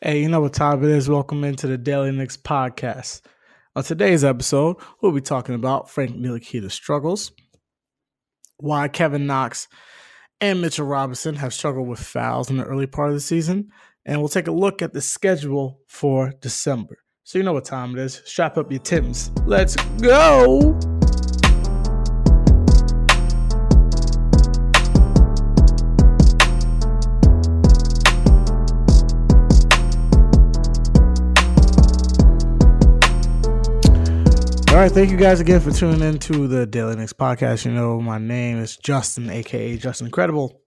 Hey, you know what time it is? Welcome into the Daily Knicks podcast. On today's episode, we'll be talking about Frank Ntilikina's struggles, why Kevin Knox and Mitchell Robinson have struggled with fouls in the early part of the season, and we'll take a look at the schedule for December. So you know what time it is. Strap up your Tims. Let's go! Right, thank you guys again for tuning in to the Daily Knicks podcast. You know, my name is Justin, aka Justin Incredible,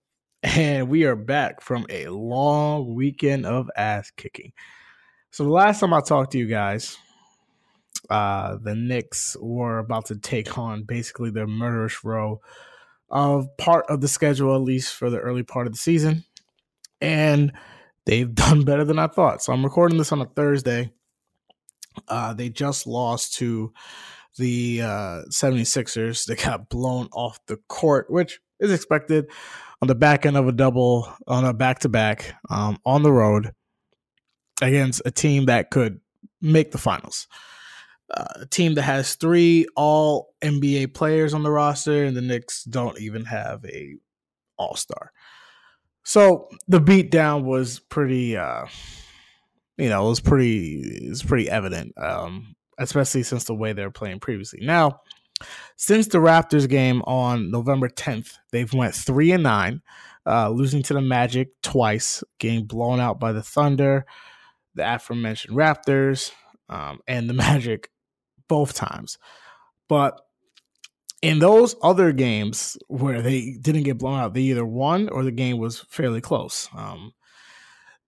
and we are back from a long weekend of ass kicking. So, the last time I talked to you guys, uh, the Knicks were about to take on basically their murderous row of part of the schedule, at least for the early part of the season, and they've done better than I thought. So, I'm recording this on a Thursday uh, they just lost to the uh, 76ers. They got blown off the court, which is expected on the back end of a double on a back to back on the road against a team that could make the finals. Uh, a team that has three all NBA players on the roster, and the Knicks don't even have a all star. So the beatdown was pretty. Uh, you know, it was pretty it was pretty evident, um, especially since the way they were playing previously. Now, since the Raptors game on November 10th, they've went three and nine, uh, losing to the Magic twice, getting blown out by the Thunder, the aforementioned Raptors, um, and the Magic both times. But in those other games where they didn't get blown out, they either won or the game was fairly close. Um,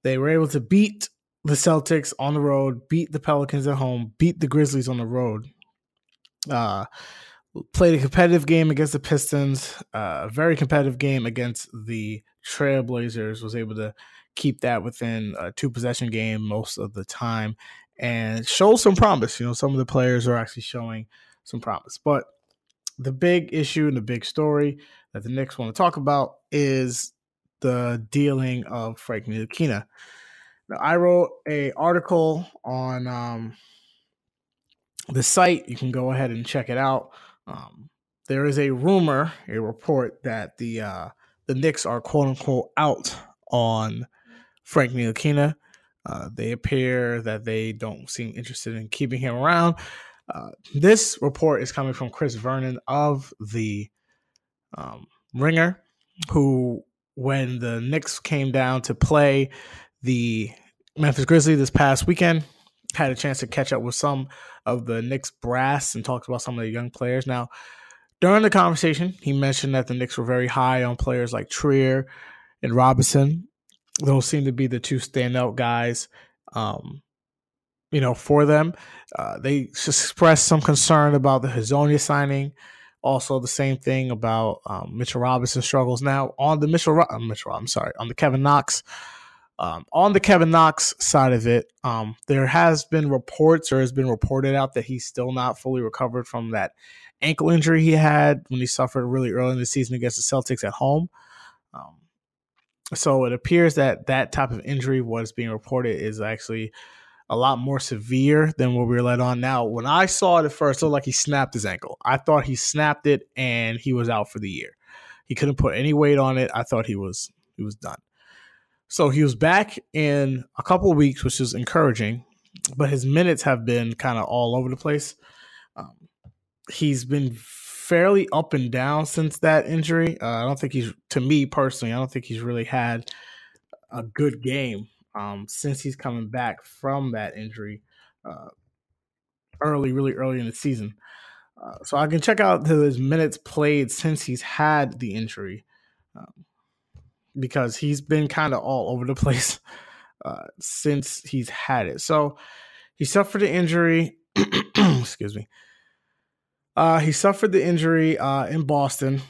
they were able to beat the Celtics on the road, beat the Pelicans at home, beat the Grizzlies on the road. Uh, played a competitive game against the Pistons, uh, a very competitive game against the Trailblazers. Was able to keep that within a two possession game most of the time, and show some promise. You know, some of the players are actually showing some promise. But the big issue and the big story that the Knicks want to talk about is the dealing of Frank Ntilikina. I wrote a article on um, the site. You can go ahead and check it out. Um, there is a rumor, a report that the uh, the Knicks are quote unquote out on Frank Ntilikina. Uh, they appear that they don't seem interested in keeping him around. Uh, this report is coming from Chris Vernon of the um, Ringer, who, when the Knicks came down to play the Memphis Grizzlies this past weekend. Had a chance to catch up with some of the Knicks brass and talked about some of the young players. Now, during the conversation, he mentioned that the Knicks were very high on players like Trier and Robinson. Those seem to be the two standout guys, um, you know, for them. Uh, they expressed some concern about the Hezonja signing. Also, the same thing about um, Mitchell Robinson struggles. Now, on the Mitchell, uh, Mitchell, I'm sorry, on the Kevin Knox um, on the Kevin Knox side of it, um, there has been reports or has been reported out that he's still not fully recovered from that ankle injury he had when he suffered really early in the season against the Celtics at home. Um, so it appears that that type of injury, what is being reported, is actually a lot more severe than what we were led on. Now, when I saw it at first, it looked like he snapped his ankle. I thought he snapped it and he was out for the year. He couldn't put any weight on it. I thought he was he was done. So he was back in a couple of weeks, which is encouraging, but his minutes have been kind of all over the place. Um, he's been fairly up and down since that injury. Uh, I don't think he's, to me personally, I don't think he's really had a good game um, since he's coming back from that injury uh, early, really early in the season. Uh, so I can check out his minutes played since he's had the injury. Um, because he's been kind of all over the place uh, since he's had it. So he suffered the injury. excuse me. Uh, he suffered the injury uh, in Boston.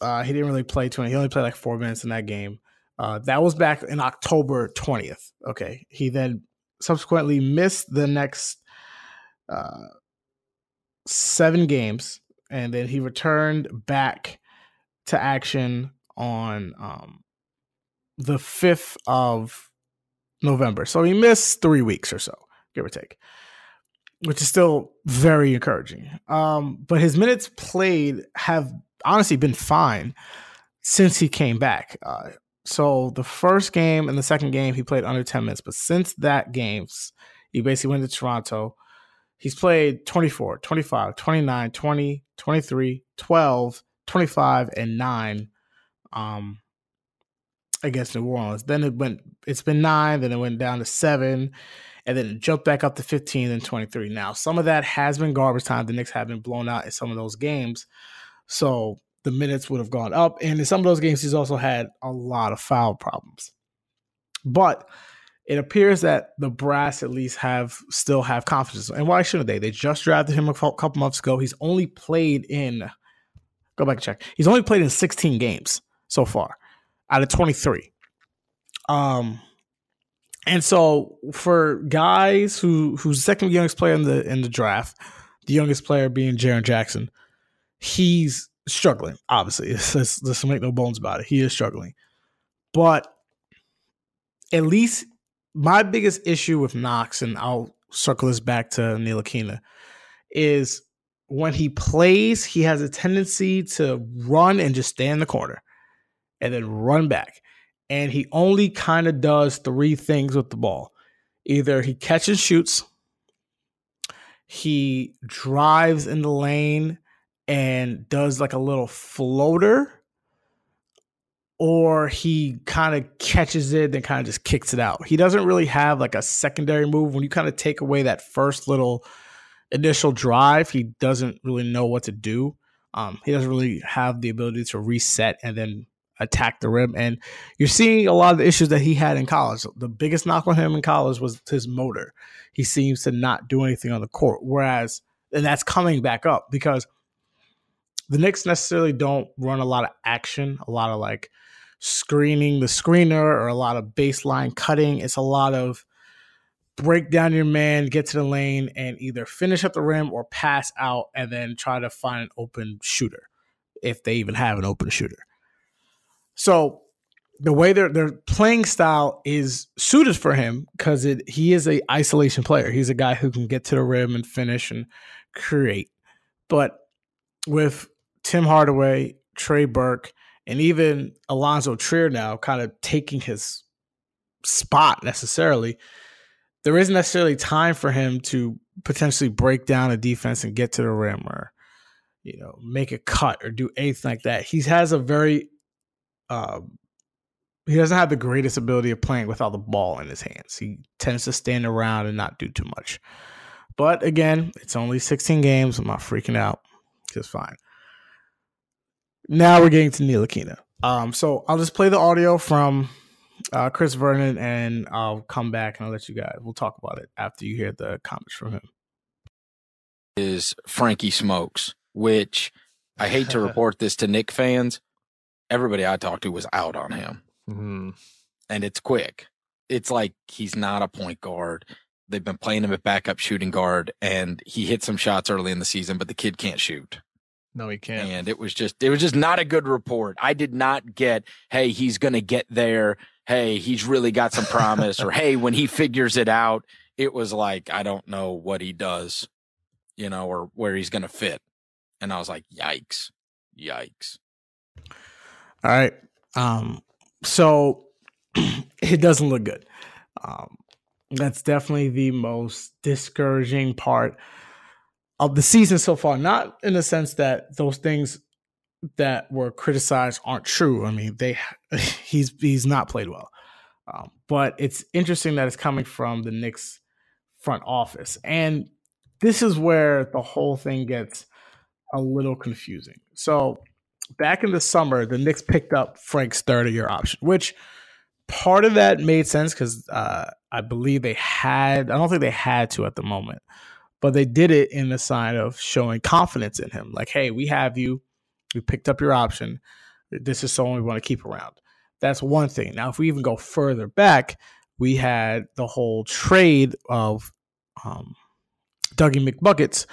Uh, he didn't really play 20. He only played like four minutes in that game. Uh, that was back in October 20th. Okay. He then subsequently missed the next uh, seven games. And then he returned back to action on um, the 5th of November. So he missed three weeks or so, give or take, which is still very encouraging. Um, but his minutes played have honestly been fine since he came back. Uh, so the first game and the second game, he played under 10 minutes. But since that games, he basically went to Toronto. He's played 24, 25, 29, 20, 23, 12, 25, and 9 um, against New Orleans. Then it went, it's been 9, then it went down to 7, and then it jumped back up to 15 and 23. Now, some of that has been garbage time. The Knicks have been blown out in some of those games. So the minutes would have gone up. And in some of those games, he's also had a lot of foul problems. But it appears that the brass at least have still have confidence. And why shouldn't they? They just drafted him a couple months ago. He's only played in go back and check. He's only played in 16 games so far out of 23. Um and so for guys who who's second youngest player in the in the draft, the youngest player being Jaren Jackson, he's struggling. Obviously, let's, make no bones about it. He is struggling, but at least my biggest issue with Knox, and I'll circle this back to Ntilikina, is when he plays, he has a tendency to run and just stay in the corner and then run back. And he only kind of does three things with the ball either he catches shoots, he drives in the lane and does like a little floater or he kind of catches it then kind of just kicks it out. He doesn't really have like a secondary move when you kind of take away that first little initial drive, he doesn't really know what to do. Um, he doesn't really have the ability to reset and then attack the rim. And you're seeing a lot of the issues that he had in college. The biggest knock on him in college was his motor. He seems to not do anything on the court. Whereas, and that's coming back up because the Knicks necessarily don't run a lot of action, a lot of like screening the screener or a lot of baseline cutting. It's a lot of break down your man, get to the lane, and either finish up the rim or pass out and then try to find an open shooter if they even have an open shooter. So the way their their playing style is suited for him because he is a isolation player. He's a guy who can get to the rim and finish and create. But with Tim Hardaway, Trey Burke, and even Alonzo Trier now kind of taking his spot necessarily, there isn't necessarily time for him to potentially break down a defense and get to the rim or, you know, make a cut or do anything like that. He has a very, uh, he doesn't have the greatest ability of playing without the ball in his hands. He tends to stand around and not do too much. But again, it's only 16 games. I'm not freaking out. Just fine. Now we're getting to Ntilikina. Um, so I'll just play the audio from uh, Chris Vernon, and I'll come back and I'll let you guys. We'll talk about it after you hear the comments from him. Is Frankie Smokes, which I hate to report this to Nick fans. Everybody I talked to was out on him, mm-hmm. and it's quick. It's like he's not a point guard. They've been playing him at backup shooting guard, and he hit some shots early in the season, but the kid can't shoot. No, he can't. And it was just it was just not a good report. I did not get, hey, he's gonna get there. Hey, he's really got some promise, or hey, when he figures it out, it was like, I don't know what he does, you know, or where he's gonna fit. And I was like, yikes. Yikes. All right. Um, so it doesn't look good. Um, that's definitely the most discouraging part of the season so far. Not in the sense that those things that were criticized aren't true. I mean, they he's he's not played well, um, but it's interesting that it's coming from the Knicks front office, and this is where the whole thing gets a little confusing. So back in the summer, the Knicks picked up Frank's third year option, which part of that made sense because uh, I believe they had. I don't think they had to at the moment but they did it in the sign of showing confidence in him. Like, hey, we have you. We picked up your option. This is someone we want to keep around. That's one thing. Now, if we even go further back, we had the whole trade of um, Dougie McBuckets,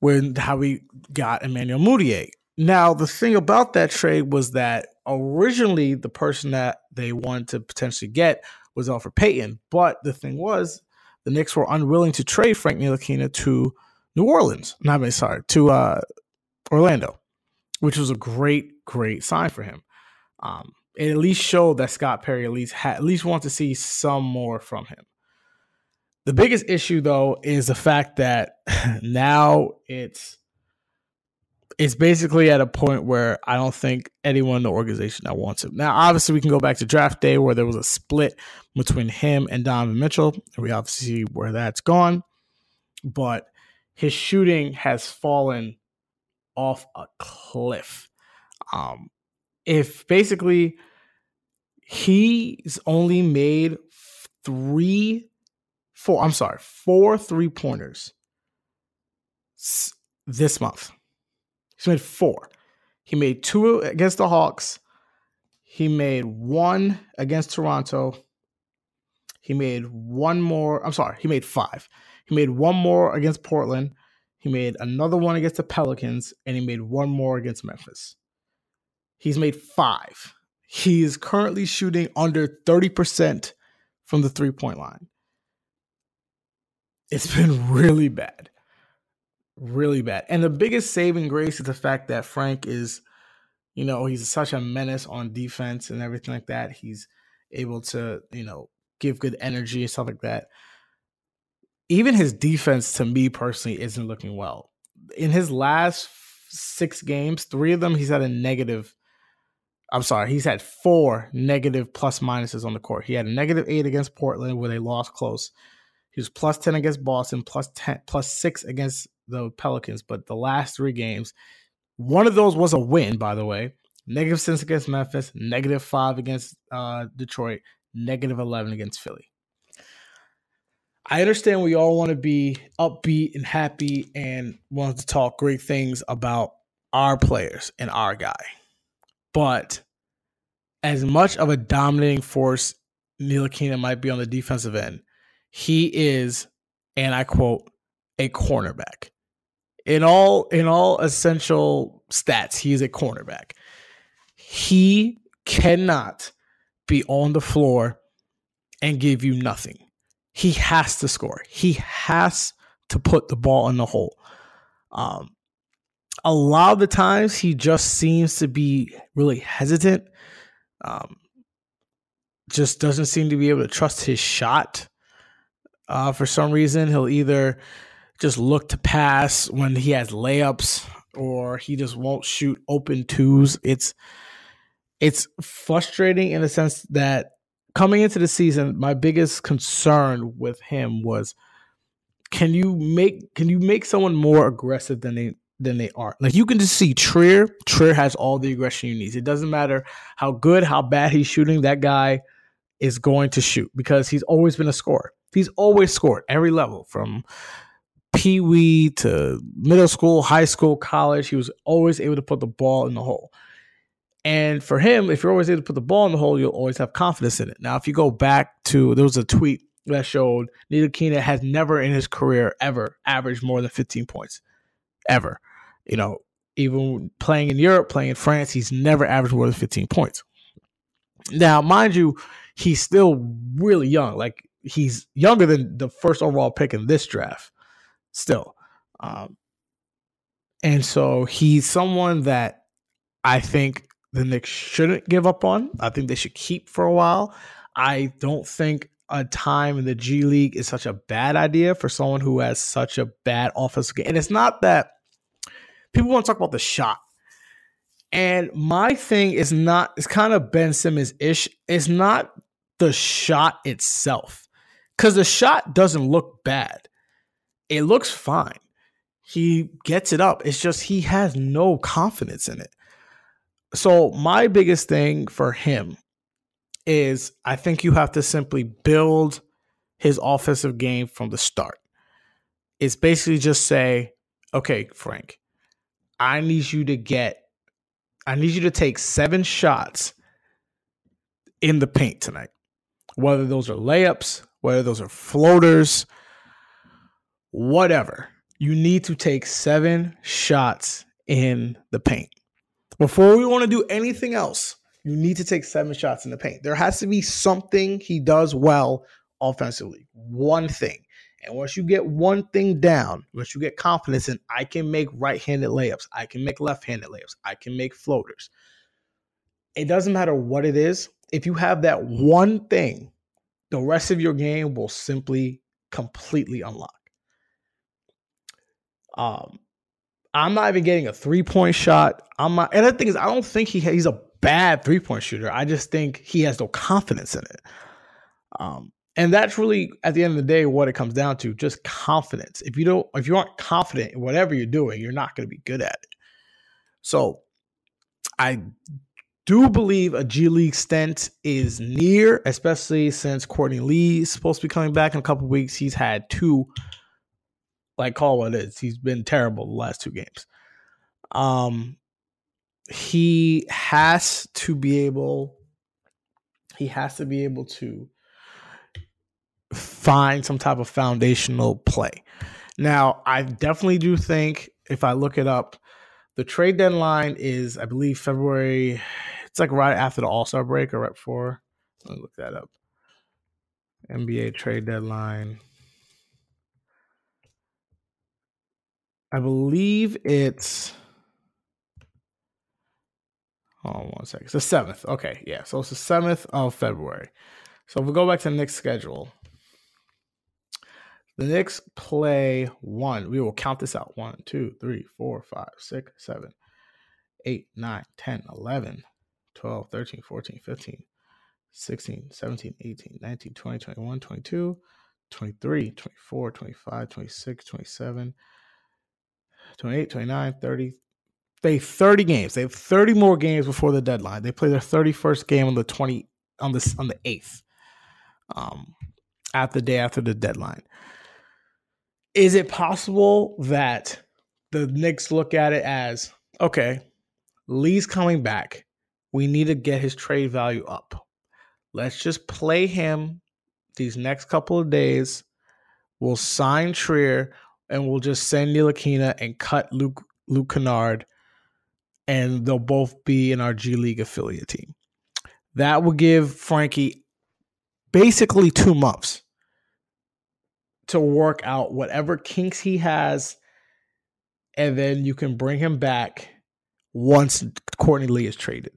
when how we got Emmanuel Mudiay. Now, the thing about that trade was that originally the person that they wanted to potentially get was Elfrid Payton. But the thing was, the Knicks were unwilling to trade Frank Ntilikina to New Orleans. Not really sorry to uh, Orlando, which was a great, great sign for him. Um, it at least showed that Scott Perry at least had, at least want to see some more from him. The biggest issue though is the fact that now it's it's basically at a point where I don't think anyone in the organization that wants him. Now, obviously, we can go back to draft day where there was a split between him and Donovan Mitchell. And we obviously see where that's gone. But his shooting has fallen off a cliff. Um, if basically he's only made three, four, I'm sorry, four three pointers this month. He's made four. He made two against the Hawks. He made one against Toronto. He made one more. I'm sorry, he made five. He made one more against Portland. He made another one against the Pelicans, and he made one more against Memphis. He's made five. He is currently shooting under 30% from the three point line. It's been really bad. Really bad. And the biggest saving grace is the fact that Frank is, you know, he's such a menace on defense and everything like that. He's able to, you know, give good energy and stuff like that. Even his defense, to me personally, isn't looking well. In his last six games, three of them he's had a negative I'm sorry, he's had four negative plus minuses on the court. He had a negative eight against Portland where they lost close. He was plus 10 against Boston, plus 10, plus six against the Pelicans. But the last three games, one of those was a win, by the way. Negative six against Memphis, negative five against uh, Detroit, negative 11 against Philly. I understand we all want to be upbeat and happy and want to talk great things about our players and our guy. But as much of a dominating force Ntilikina might be on the defensive end, he is, and I quote, a cornerback. In all in all essential stats, he is a cornerback. He cannot be on the floor and give you nothing. He has to score. He has to put the ball in the hole. Um, a lot of the times he just seems to be really hesitant. Um, just doesn't seem to be able to trust his shot. Uh, for some reason, he'll either just look to pass when he has layups, or he just won't shoot open twos. It's it's frustrating in the sense that coming into the season, my biggest concern with him was can you make can you make someone more aggressive than they than they are. Like you can just see Trier. Trier has all the aggression you need. It doesn't matter how good, how bad he's shooting. That guy is going to shoot because he's always been a scorer. He's always scored every level from pee wee to middle school, high school, college. He was always able to put the ball in the hole. And for him, if you're always able to put the ball in the hole, you'll always have confidence in it. Now, if you go back to there was a tweet that showed Ntilikina has never in his career ever averaged more than 15 points. Ever you know, even playing in Europe, playing in France, he's never averaged more than 15 points. Now, mind you, he's still really young. Like he's younger than the first overall pick in this draft, still. Um, and so he's someone that I think the Knicks shouldn't give up on. I think they should keep for a while. I don't think a time in the G League is such a bad idea for someone who has such a bad offensive game. And it's not that people want to talk about the shot. And my thing is not, it's kind of Ben Simmons ish. It's not the shot itself. Because the shot doesn't look bad. It looks fine. He gets it up. It's just he has no confidence in it. So, my biggest thing for him is I think you have to simply build his offensive game from the start. It's basically just say, okay, Frank, I need you to get, I need you to take seven shots in the paint tonight. Whether those are layups, whether those are floaters, whatever. You need to take seven shots in the paint. Before we want to do anything else, You need to take seven shots in the paint. There has to be something he does well offensively. One thing. And once you get one thing down, once you get confidence in, I can make right handed layups, I can make left handed layups, I can make floaters. It doesn't matter what it is. If you have that one thing, the rest of your game will simply completely unlock. Um, I'm not even getting a three point shot. I'm not, and the thing is, I don't think he he's a bad three point shooter. I just think he has no confidence in it. Um, and that's really at the end of the day what it comes down to just confidence if you don't if you aren't confident in whatever you're doing you're not going to be good at it so i do believe a g league stint is near especially since courtney lee is supposed to be coming back in a couple weeks he's had two like call what it is he's been terrible the last two games um he has to be able he has to be able to find some type of foundational play. Now, I definitely do think if I look it up, the trade deadline is, I believe, February. It's like right after the All Star break or right before. Let me look that up. NBA trade deadline. I believe it's. Hold on one second. It's the seventh. Okay, yeah. So it's the seventh of February. So if we go back to the Knicks schedule, the Knicks play one. We will count this out. One, two, three, four, five, six, seven, eight, nine, 10, 11, 12, 13, 14, 15, 16, 17, 18, 19, 20, 21, 22, 23, 24, 25, 26, 27, 28, 29, 30. They 30 games. They have 30 more games before the deadline. They play their 31st game on the 20 on the on the 8th. Um at the day after the deadline. Is it possible that the Knicks look at it as okay, Lee's coming back. We need to get his trade value up. Let's just play him these next couple of days. We'll sign Trier and we'll just send Ntilikina and cut Luke Luke Kornet, and they'll both be in our G League affiliate team. That will give Frankie basically two months to work out whatever kinks he has, and then you can bring him back once Courtney Lee is traded.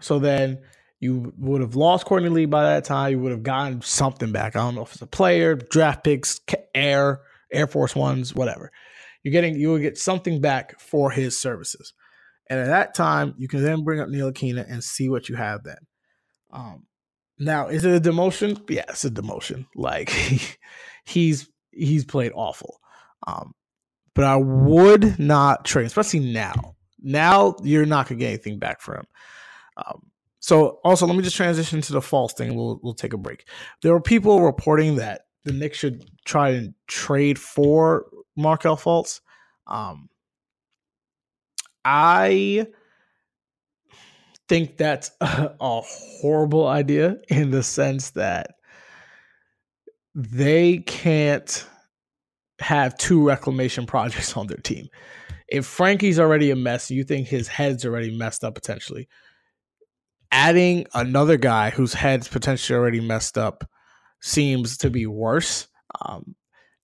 So then you would have lost Courtney Lee by that time. You would have gotten something back. I don't know if it's a player, draft picks, air, Air Force Ones, whatever. You're getting you will get something back for his services. And at that time, you can then bring up Ntilikina and see what you have then. Um, now, is it a demotion? Yeah, it's a demotion. Like he's he's played awful. Um, but I would not trade, especially now. Now you're not gonna get anything back for him. Um, so also, let me just transition to the false thing. We'll we'll take a break. There were people reporting that the Knicks should try and trade for Markelle Fultz. Um, I think that's a, a horrible idea in the sense that they can't have two reclamation projects on their team. If Frankie's already a mess, you think his head's already messed up potentially. Adding another guy whose head's potentially already messed up seems to be worse. Um,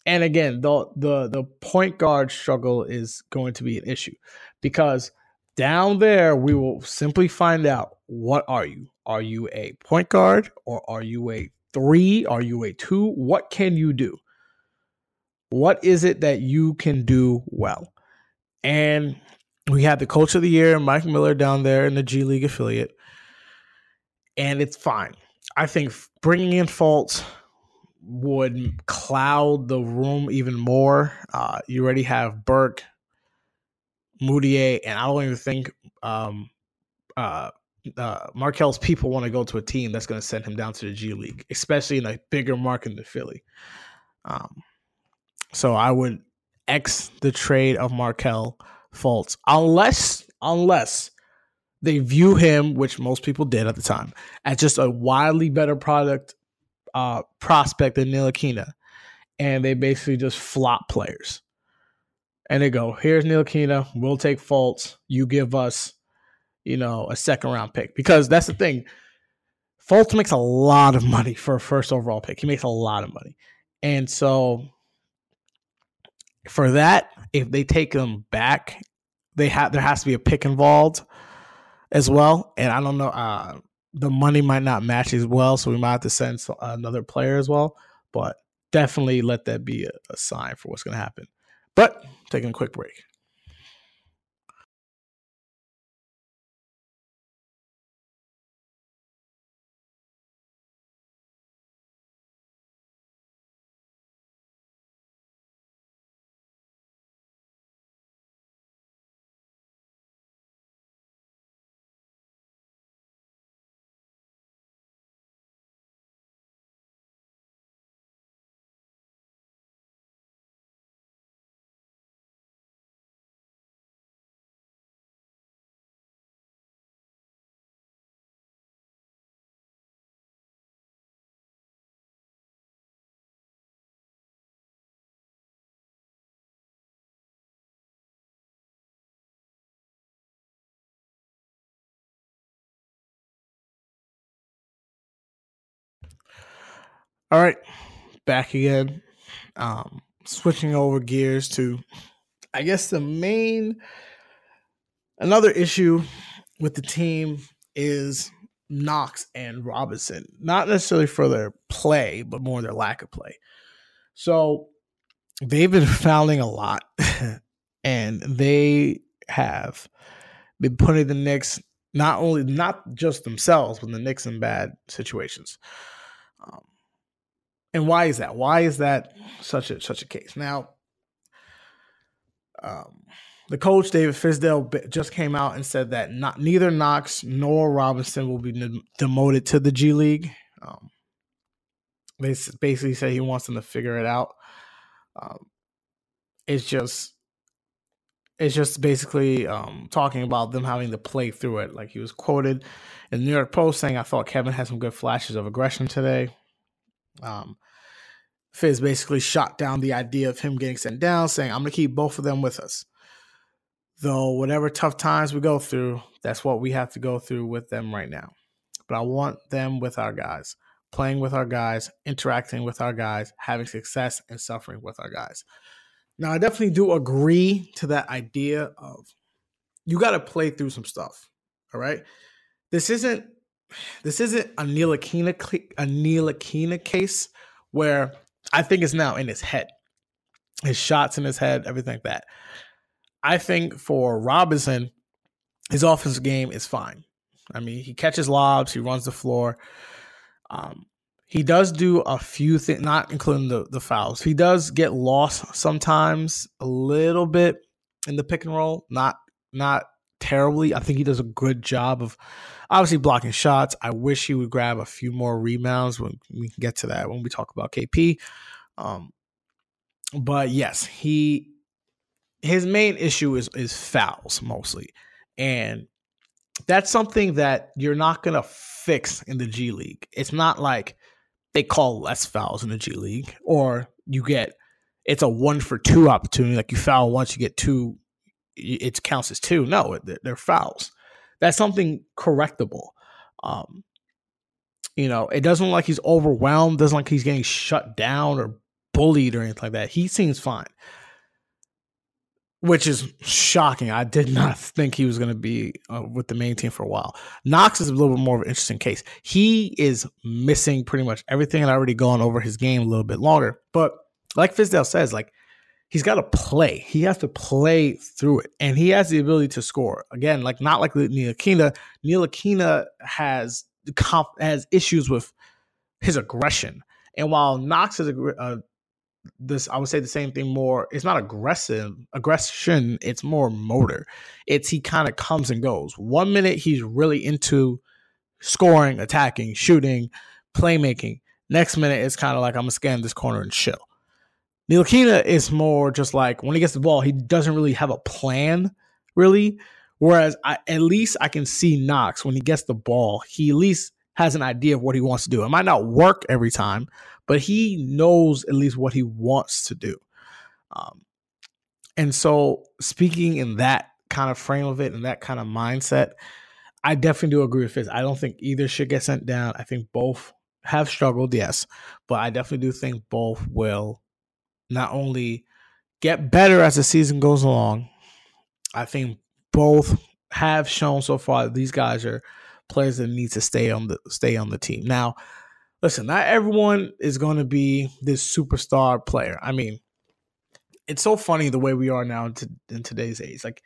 and again, the the the point guard struggle is going to be an issue because down there, we will simply find out what are you? Are you a point guard or are you a three? Are you a two? What can you do? What is it that you can do well? And we had the coach of the year, Mike Miller, down there in the G League affiliate, and it's fine. I think bringing in Fultz would cloud the room even more. Uh, you already have Burke, Mudiay, and I don't even think um, uh, uh, Markelle's people want to go to a team that's going to send him down to the G League, especially in a bigger market than Philly. Um, so I would X the trade of Markelle Fultz unless unless they view him, which most people did at the time, as just a wildly better product uh, prospect than Ntilikina, and they basically just flop players and they go, here's Ntilikina, we'll take Fultz. You give us, you know, a second round pick because that's the thing. Fultz makes a lot of money for a first overall pick. He makes a lot of money. And so for that, if they take him back, they have there has to be a pick involved as well. And I don't know, uh, the money might not match as well, so we might have to send another player as well. But definitely let that be a, a sign for what's going to happen. But taking a quick break. All right, back again. Um, switching over gears to, I guess the main another issue with the team is Knox and Robinson. Not necessarily for their play, but more their lack of play. So they've been fouling a lot, and they have been putting the Knicks not only not just themselves, but the Knicks in bad situations. And why is that? Why is that such a such a case? Now, um, the coach David Fizdale just came out and said that not neither Knox nor Robinson will be demoted to the G League. Um, they basically say he wants them to figure it out. Um, it's just it's just basically um, talking about them having to play through it. Like he was quoted in the New York Post saying, "I thought Kevin had some good flashes of aggression today." Um, Fizz basically shot down the idea of him getting sent down, saying, I'm going to keep both of them with us. Though, whatever tough times we go through, that's what we have to go through with them right now. But I want them with our guys, playing with our guys, interacting with our guys, having success and suffering with our guys. Now, I definitely do agree to that idea of you got to play through some stuff. All right. This isn't this isn't a Ntilikina a Ntilikina case where I think it's now in his head, his shots in his head, everything like that. I think for Robinson, his offensive game is fine. I mean, he catches lobs, he runs the floor. Um, he does do a few things, not including the, the fouls. He does get lost sometimes a little bit in the pick and roll, not not terribly. I think he does a good job of obviously blocking shots. I wish he would grab a few more rebounds when we can get to that when we talk about KP. Um, but yes, he his main issue is is fouls mostly, and that's something that you're not gonna fix in the G League. It's not like they call less fouls in the G League, or you get it's a one for two opportunity. Like you foul once, you get two. It counts as two. No, they're fouls that's something correctable. Um, you know, it doesn't look like he's overwhelmed, doesn't like he's getting shut down or bullied or anything like that. He seems fine. Which is shocking. I did not think he was going to be uh, with the main team for a while. Knox is a little bit more of an interesting case. He is missing pretty much everything, and I already gone over his game a little bit longer. But like Fizdale says, like he's got to play. He has to play through it, and he has the ability to score. Again, like not like Ntilikina. Neil Akina has has issues with his aggression, and while Knox is uh, this, I would say the same thing. More, it's not aggressive aggression. It's more motor. It's he kind of comes and goes. One minute he's really into scoring, attacking, shooting, playmaking. Next minute it's kind of like I'm gonna scan this corner and chill. Ntilikina is more just like when he gets the ball, he doesn't really have a plan, really. Whereas I, at least I can see Knox when he gets the ball, he at least has an idea of what he wants to do. It might not work every time, but he knows at least what he wants to do. Um, and so, speaking in that kind of frame of it and that kind of mindset, I definitely do agree with Fizz. I don't think either should get sent down. I think both have struggled, yes, but I definitely do think both will not only get better as the season goes along. I think both have shown so far that these guys are players that need to stay on the stay on the team. Now, listen, not everyone is going to be this superstar player. I mean, it's so funny the way we are now in, t- in today's age. Like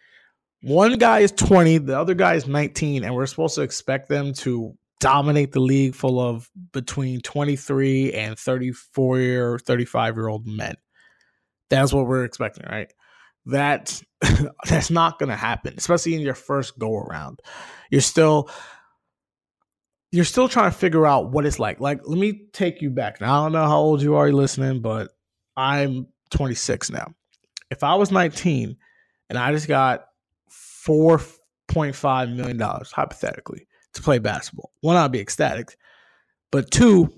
one guy is 20, the other guy is 19, and we're supposed to expect them to dominate the league full of between 23 and 34 year, 35 year old men. That's what we're expecting, right? That that's not going to happen, especially in your first go around. You're still you're still trying to figure out what it's like. Like, let me take you back. Now, I don't know how old you are listening, but I'm 26 now. If I was 19 and I just got $4.5 million, hypothetically, to play basketball, one, I'd be ecstatic. But two,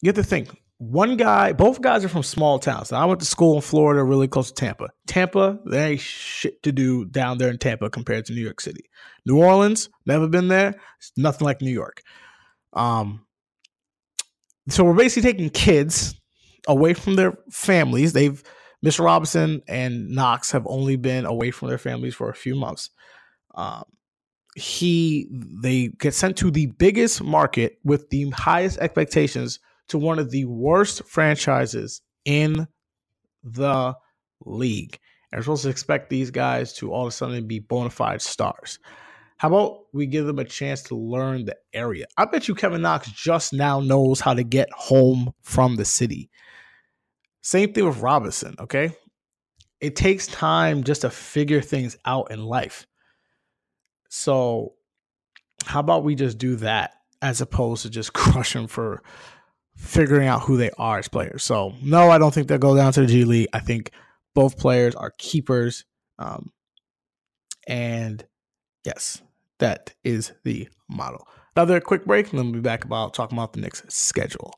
you have to think one guy, both guys are from small towns. I went to school in Florida, really close to Tampa. Tampa, there ain't shit to do down there in Tampa compared to New York City. New Orleans, never been there. It's nothing like New York. Um, so we're basically taking kids away from their families. They've Mr. Robinson and Knox have only been away from their families for a few months. Um, he they get sent to the biggest market with the highest expectations to one of the worst franchises in the league. And we're supposed to expect these guys to all of a sudden be bona fide stars. How about we give them a chance to learn the area? I bet you Kevin Knox just now knows how to get home from the city. Same thing with Robinson, okay? It takes time just to figure things out in life. So, how about we just do that as opposed to just crush them for figuring out who they are as players? So, no, I don't think they'll go down to the G League. I think both players are keepers. Um, and yes, that is the model. Another quick break, and then we'll be back about talking about the Knicks schedule.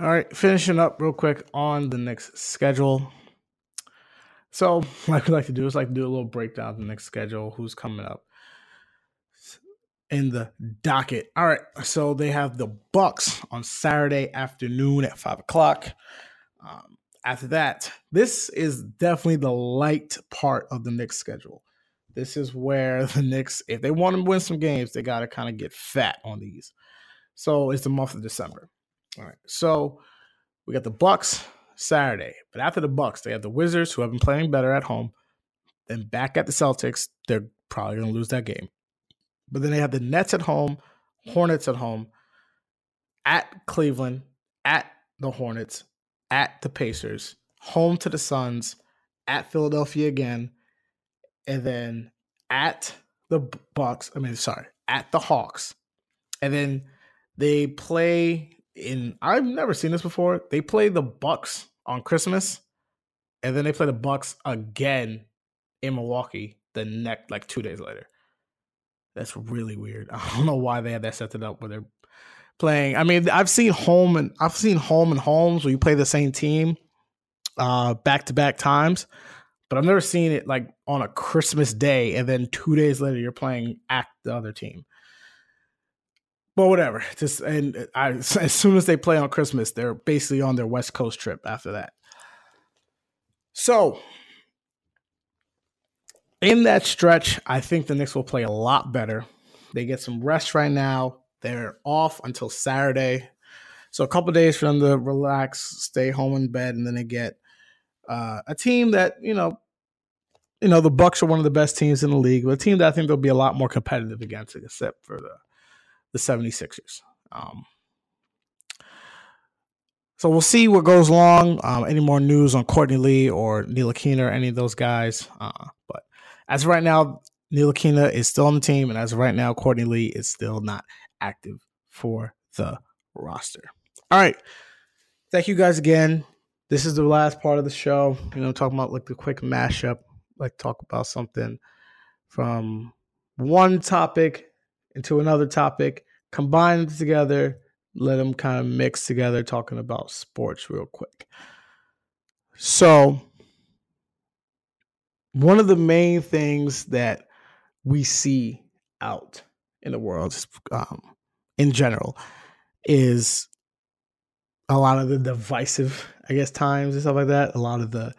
All right, finishing up real quick on the Knicks schedule. So, like we like to do is like to do a little breakdown of the Knicks schedule, who's coming up in the docket. All right, so they have the Bucks on Saturday afternoon at five o'clock. Um, after that, this is definitely the light part of the Knicks schedule. This is where the Knicks, if they want to win some games, they got to kind of get fat on these. So it's the month of December. All right. So we got the Bucks Saturday, but after the Bucks, they have the Wizards who have been playing better at home. Then back at the Celtics, they're probably going to lose that game. But then they have the Nets at home, Hornets at home, at Cleveland, at the Hornets, at the Pacers, home to the Suns, at Philadelphia again, and then at the Bucks. I mean, sorry, at the Hawks, and then they play in I've never seen this before. They play the Bucks on Christmas, and then they play the Bucks again in Milwaukee the next like two days later. That's really weird. I don't know why they had that set it up where they're playing. I mean, I've seen home and I've seen home and homes where you play the same team back to back times, but I've never seen it like on a Christmas day and then two days later you're playing at the other team but whatever. Just and I, as soon as they play on Christmas, they're basically on their West Coast trip after that. So in that stretch, I think the Knicks will play a lot better. They get some rest right now. They're off until Saturday. So a couple days for them to relax, stay home in bed, and then they get uh, a team that, you know, you know, the Bucks are one of the best teams in the league, but a team that I think they'll be a lot more competitive against, except for the the 76ers. Um, so we'll see what goes along. Um, any more news on Courtney Lee or Neil Ntilikina or any of those guys? Uh, but as right now, Neil Ntilikina is still on the team, and as of right now, Courtney Lee is still not active for the roster. All right. Thank you guys again. This is the last part of the show. You know, talking about like the quick mashup, like talk about something from one topic into another topic, combine them together, let them kind of mix together, talking about sports real quick. So, one of the main things that we see out in the world um, in general is a lot of the divisive, I guess, times and stuff like that. A lot of the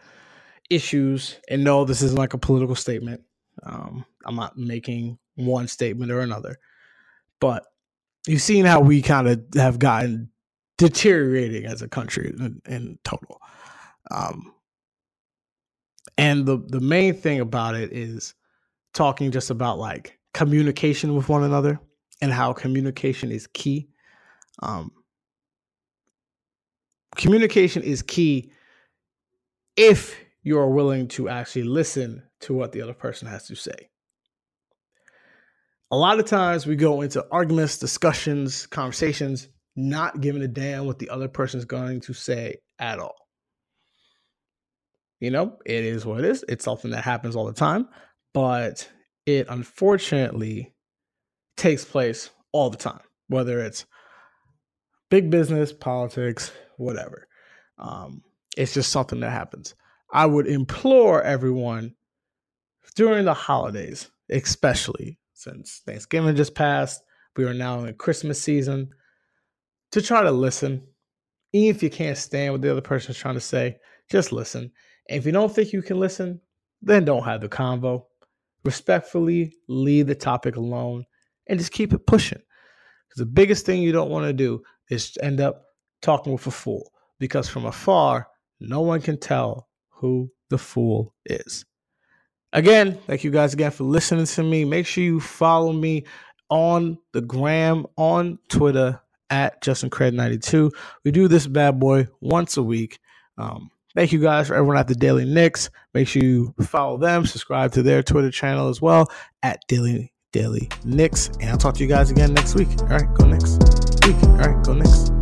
issues. And no, this isn't like a political statement. Um, I'm not making one statement or another. But you've seen how we kind of have gotten deteriorating as a country in, in total. Um, and the the main thing about it is talking just about like communication with one another and how communication is key. Um, communication is key if you are willing to actually listen to what the other person has to say. A lot of times we go into arguments, discussions, conversations, not giving a damn what the other person is going to say at all. You know, it is what it is. It's something that happens all the time, but it unfortunately takes place all the time, whether it's big business, politics, whatever. Um, it's just something that happens. I would implore everyone during the holidays, especially since Thanksgiving just passed, we are now in the Christmas season, to try to listen. Even if you can't stand what the other person is trying to say, just listen. And if you don't think you can listen, then don't have the convo respectfully leave the topic alone and just keep it pushing. Because the biggest thing you don't want to do is end up talking with a fool. Because from afar, no one can tell who the fool is. Again, thank you guys again for listening to me. Make sure you follow me on the gram, on Twitter at Justin Cred 92. We do this bad boy once a week. Um, Thank you guys for everyone at the Daily Knicks. Make sure you follow them, subscribe to their Twitter channel as well at Daily Daily Knicks. And I'll talk to you guys again next week. All right, go next week. All right, go next.